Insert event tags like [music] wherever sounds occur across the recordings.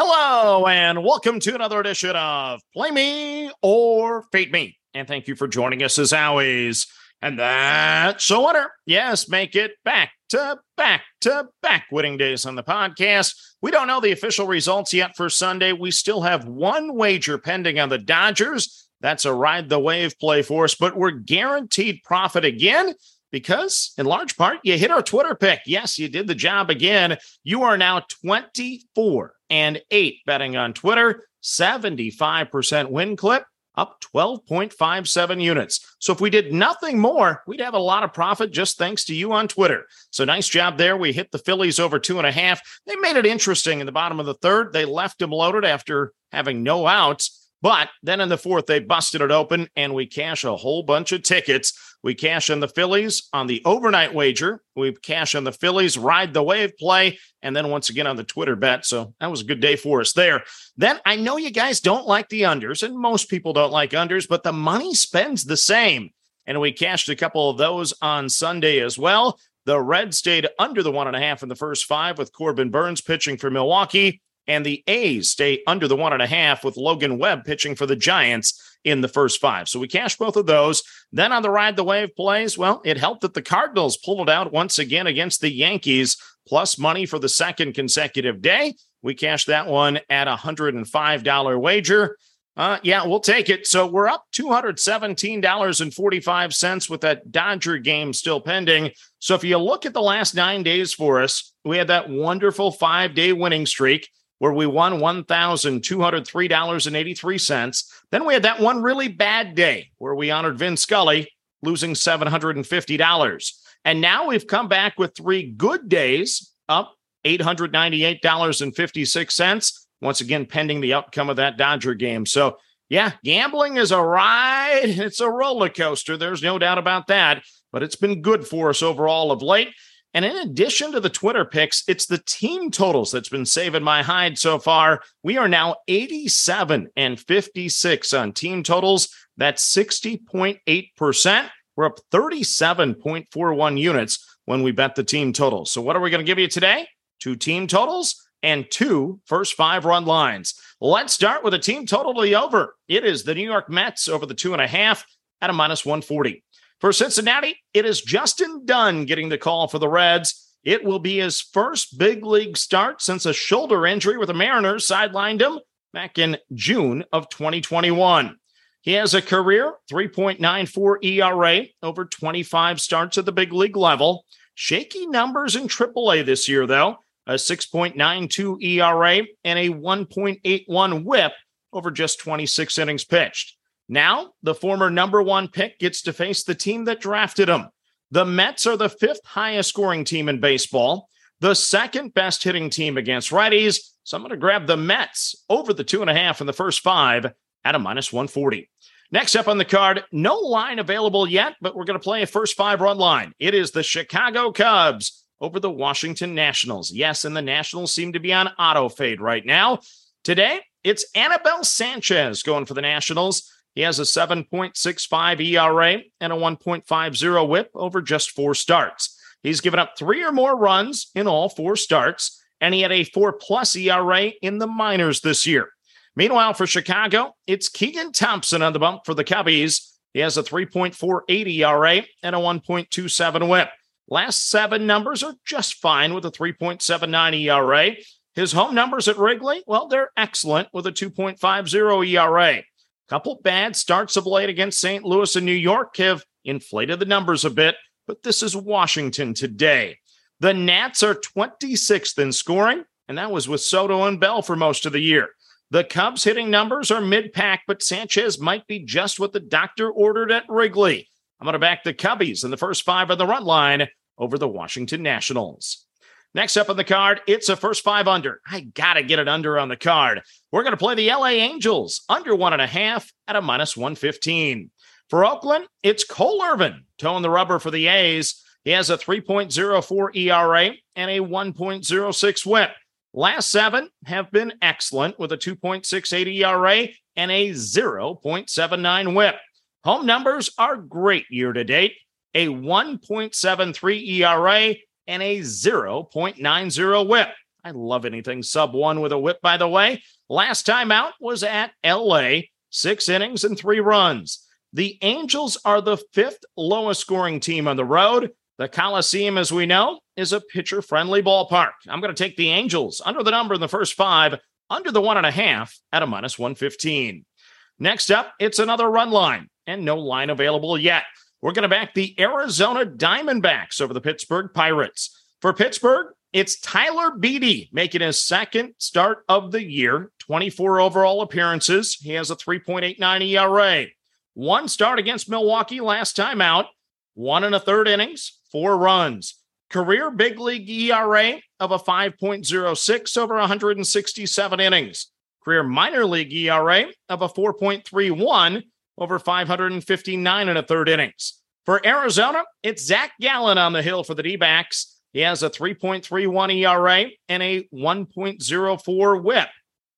Hello, and welcome to another edition of Play Me or Fade Me. And thank you for joining us as always. And that's a winner. Yes, make it back to back to back winning days on the podcast. We don't know the official results yet for Sunday. We still have one wager pending on the Dodgers. That's a ride the wave play for us, but we're guaranteed profit again because, in large part, you hit our Twitter pick. Yes, you did the job again. You are now 24 and 8 betting on Twitter, 75% win clip, up 12.57 units. So if we did nothing more, we'd have a lot of profit just thanks to you on Twitter. So nice job there. We hit the Phillies over two and a half. They made it interesting in the bottom of the third. They left them loaded after having no outs. But then in the fourth, they busted it open and we cash a whole bunch of tickets. We cash in the Phillies on the overnight wager. We cash in the Phillies, ride the wave play, and then once again on the Twitter bet. So that was a good day for us there. Then I know you guys don't like the unders, and most people don't like unders, but the money spends the same. And we cashed a couple of those on Sunday as well. The Reds stayed under the one and a half in the first five with Corbin Burnes pitching for Milwaukee and the A's stay under the one and a half with Logan Webb pitching for the Giants in the first five. So we cash both of those. Then on the ride the wave plays, well, it helped that the Cardinals pulled it out once again against the Yankees, plus money for the second consecutive day. We cashed that one at a $105 wager. Uh, yeah, we'll take it. So we're up $217.45 with that Dodger game still pending. So if you look at the last nine days for us, we had that wonderful five day winning streak where we won $1,203.83. Then we had that one really bad day where we honored Vin Scully, losing $750. And now we've come back with three good days, up $898.56. Once again, pending the outcome of that Dodger game. So, yeah, gambling is a ride. [laughs] It's a roller coaster. There's no doubt about that. But it's been good for us overall of late. And in addition to the Twitter picks, it's the team totals that's been saving my hide so far. We are now 87 and 56 on team totals. That's 60.8%. We're up 37.41 units when we bet the team totals. So, what are we going to give you today? Two team totals and two first five run lines. Let's start with a team total to the over. It is the New York Mets over the two and a half at a minus 140. For Cincinnati, it is Justin Dunn getting the call for the Reds. It will be his first big league start since a shoulder injury with the Mariners sidelined him back in June of 2021. He has a career 3.94 ERA over 25 starts at the big league level. Shaky numbers in AAA this year, though a 6.92 ERA and a 1.81 whip over just 26 innings pitched. Now, the former number one pick gets to face the team that drafted him. The Mets are the fifth highest scoring team in baseball, the second best hitting team against righties. So I'm going to grab the Mets over the two and a half in the first five at a minus 140. Next up on the card, no line available yet, but we're going to play a first five run line. It is the Chicago Cubs over the Washington Nationals. Yes, and the Nationals seem to be on auto fade right now. Today, it's Anibal Sanchez going for the Nationals. He has a 7.65 ERA and a 1.50 whip over just four starts. He's given up three or more runs in all four starts, and he had a four plus ERA in the minors this year. Meanwhile, for Chicago, it's Keegan Thompson on the bump for the Cubbies. He has a 3.48 ERA and a 1.27 whip. Last seven numbers are just fine with a 3.79 ERA. His home numbers at Wrigley, well, they're excellent with a 2.50 ERA. Couple bad starts of late against St. Louis and New York have inflated the numbers a bit, but this is Washington today. The Nats are 26th in scoring, and that was with Soto and Bell for most of the year. The Cubs hitting numbers are mid pack, but Sanchez might be just what the doctor ordered at Wrigley. I'm going to back the Cubbies in the first five of the run line over the Washington Nationals. Next up on the card, it's a first five under. I got to get it under on the card. We're going to play the LA Angels under one and a half at a minus 115. For Oakland, it's Cole Irvin toeing the rubber for the A's. He has a 3.04 ERA and a 1.06 whip. Last seven have been excellent with a 2.68 ERA and a 0.79 whip. Home numbers are great year to date a 1.73 ERA and a 0.90 whip. I love anything sub one with a whip, by the way. Last time out was at LA, six innings and three runs. The Angels are the fifth lowest scoring team on the road. The Coliseum, as we know, is a pitcher friendly ballpark. I'm going to take the Angels under the number in the first five, under the one and a half at a minus 115. Next up, it's another run line and no line available yet. We're going to back the Arizona Diamondbacks over the Pittsburgh Pirates. For Pittsburgh, it's Tyler Beede making his second start of the year, 24 overall appearances. He has a 3.89 ERA. One start against Milwaukee last time out, one and a third innings, four runs. Career big league ERA of a 5.06 over 167 innings. Career minor league ERA of a 4.31 over 559 and a third innings. For Arizona, it's Zach Gallen on the hill for the D backs. He has a 3.31 ERA and a 1.04 whip.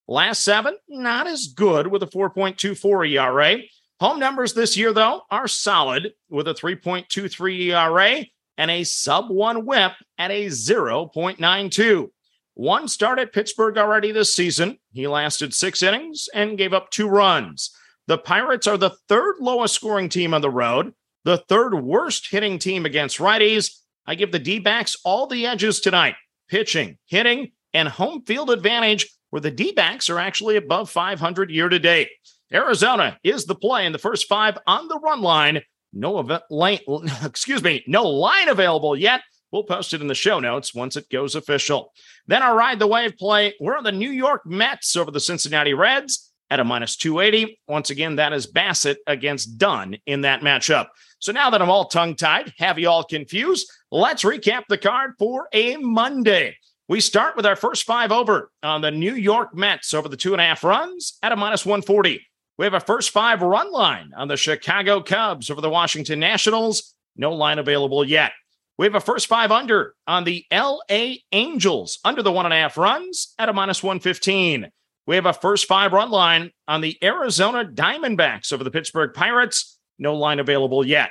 Last seven, not as good with a 4.24 ERA. Home numbers this year, though, are solid with a 3.23 ERA and a sub one whip at a 0.92. One start at Pittsburgh already this season. He lasted six innings and gave up two runs. The Pirates are the third lowest scoring team on the road, the third worst hitting team against righties. I give the D backs all the edges tonight pitching, hitting, and home field advantage, where the D backs are actually above 500 year to date. Arizona is the play in the first five on the run line. No event [laughs] excuse me, no line available yet. We'll post it in the show notes once it goes official. Then our ride the wave play. We're on the New York Mets over the Cincinnati Reds at a minus 280. Once again, that is Bassitt against Dunn in that matchup. So now that I'm all tongue tied, have you all confused? Let's recap the card for a Monday. We start with our first five over on the New York Mets over the two and a half runs at a minus 140. We have a first five run line on the Chicago Cubs over the Washington Nationals. No line available yet. We have a first five under on the LA Angels under the one and a half runs at a minus 115. We have a first five run line on the Arizona Diamondbacks over the Pittsburgh Pirates. No line available yet.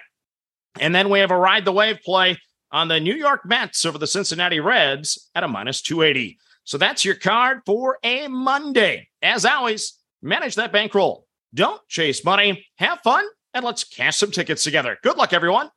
And then we have a ride the wave play on the New York Mets over the Cincinnati Reds at a minus 280. So that's your card for a Monday. As always, manage that bankroll. Don't chase money. Have fun and let's cash some tickets together. Good luck, everyone.